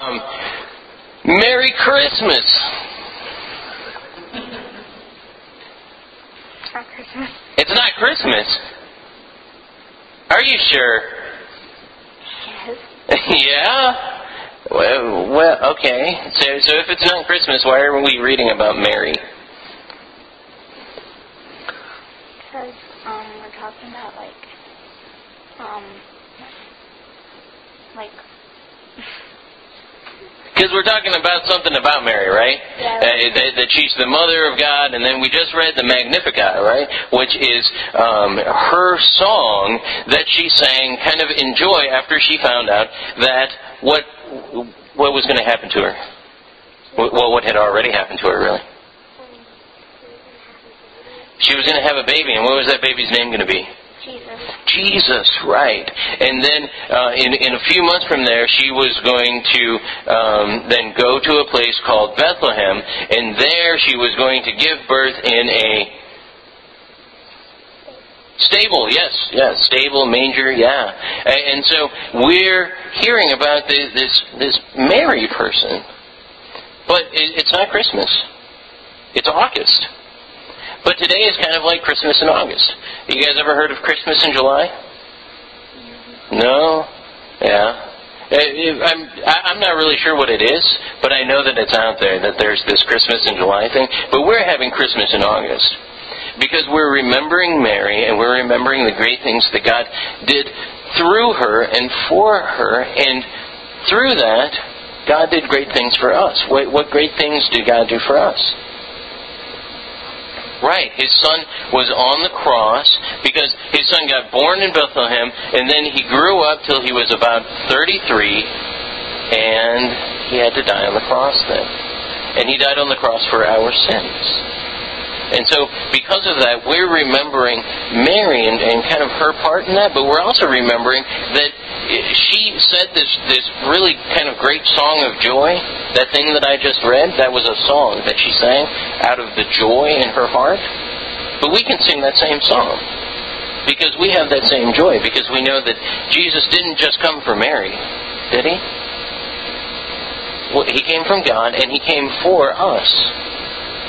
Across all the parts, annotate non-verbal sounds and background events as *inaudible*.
Um, Merry Christmas. It's not Christmas. It's not Christmas. Are you sure? Yes. *laughs* yeah. Well, well, okay. So, so if it's not Christmas, why are we reading about Mary? Because um, we're talking about like um, like Because we're talking about something about Mary, right? Yeah. Uh, that, that she's the mother of God, and then we just read the Magnificat, right? Which is um, her song that she sang kind of in joy after she found out that what what was going to happen to her. What, what had already happened to her, really. She was going to have a baby, and what was that baby's name going to be? Jesus. Jesus, right. And then uh, in, in a few months from there, she was going to um, then go to a place called Bethlehem, and there she was going to give birth in a stable. Yes, yes, stable, manger, yeah. And, so we're hearing about this this, this Mary person, but it, it's not Christmas. It's August. But today is kind of like Christmas in August. You guys ever heard of Christmas in July? No? Yeah. Uh, I'm I'm not really sure what it is, but I know that it's out there that there's this Christmas in July thing. But we're having Christmas in August because we're remembering Mary and we're remembering the great things that God did through her and for her, and through that, God did great things for us. What, what great things did God do for us? Right. His son was on the cross because his son got born in Bethlehem and then he grew up till he was about 33 and he had to die on the cross then. And he died on the cross for our sins. And so, because of that, we're remembering Mary and, and kind of her part in that, but we're also remembering that she said this, this really kind of great song of joy. That thing that I just read, that was a song that she sang out of the joy in her heart. But we can sing that same song because we have that same joy, because we know that Jesus didn't just come for Mary, did he? He came from God and he came for us.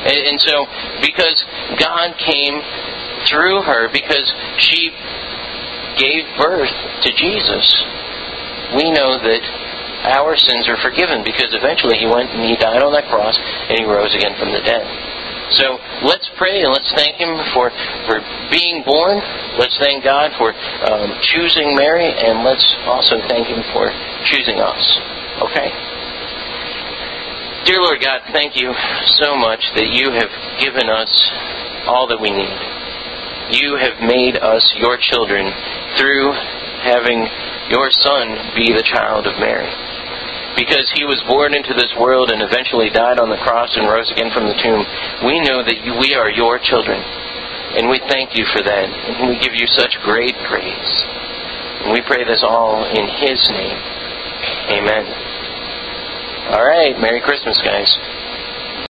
And, and so, because God came through her, because she gave birth to Jesus, we know that our sins are forgiven because eventually he went and he died on that cross and he rose again from the dead. So let's pray and let's thank him for, for being born. Let's thank God for um, choosing Mary and let's also thank him for choosing us. Okay? Dear Lord God, thank you so much that you have given us all that we need. You have made us your children through having your Son be the child of Mary. Because he was born into this world and eventually died on the cross and rose again from the tomb, we know that we are your children. And we thank you for that. And we give you such great praise. And we pray this all in his name. Amen. All right. Merry Christmas, guys.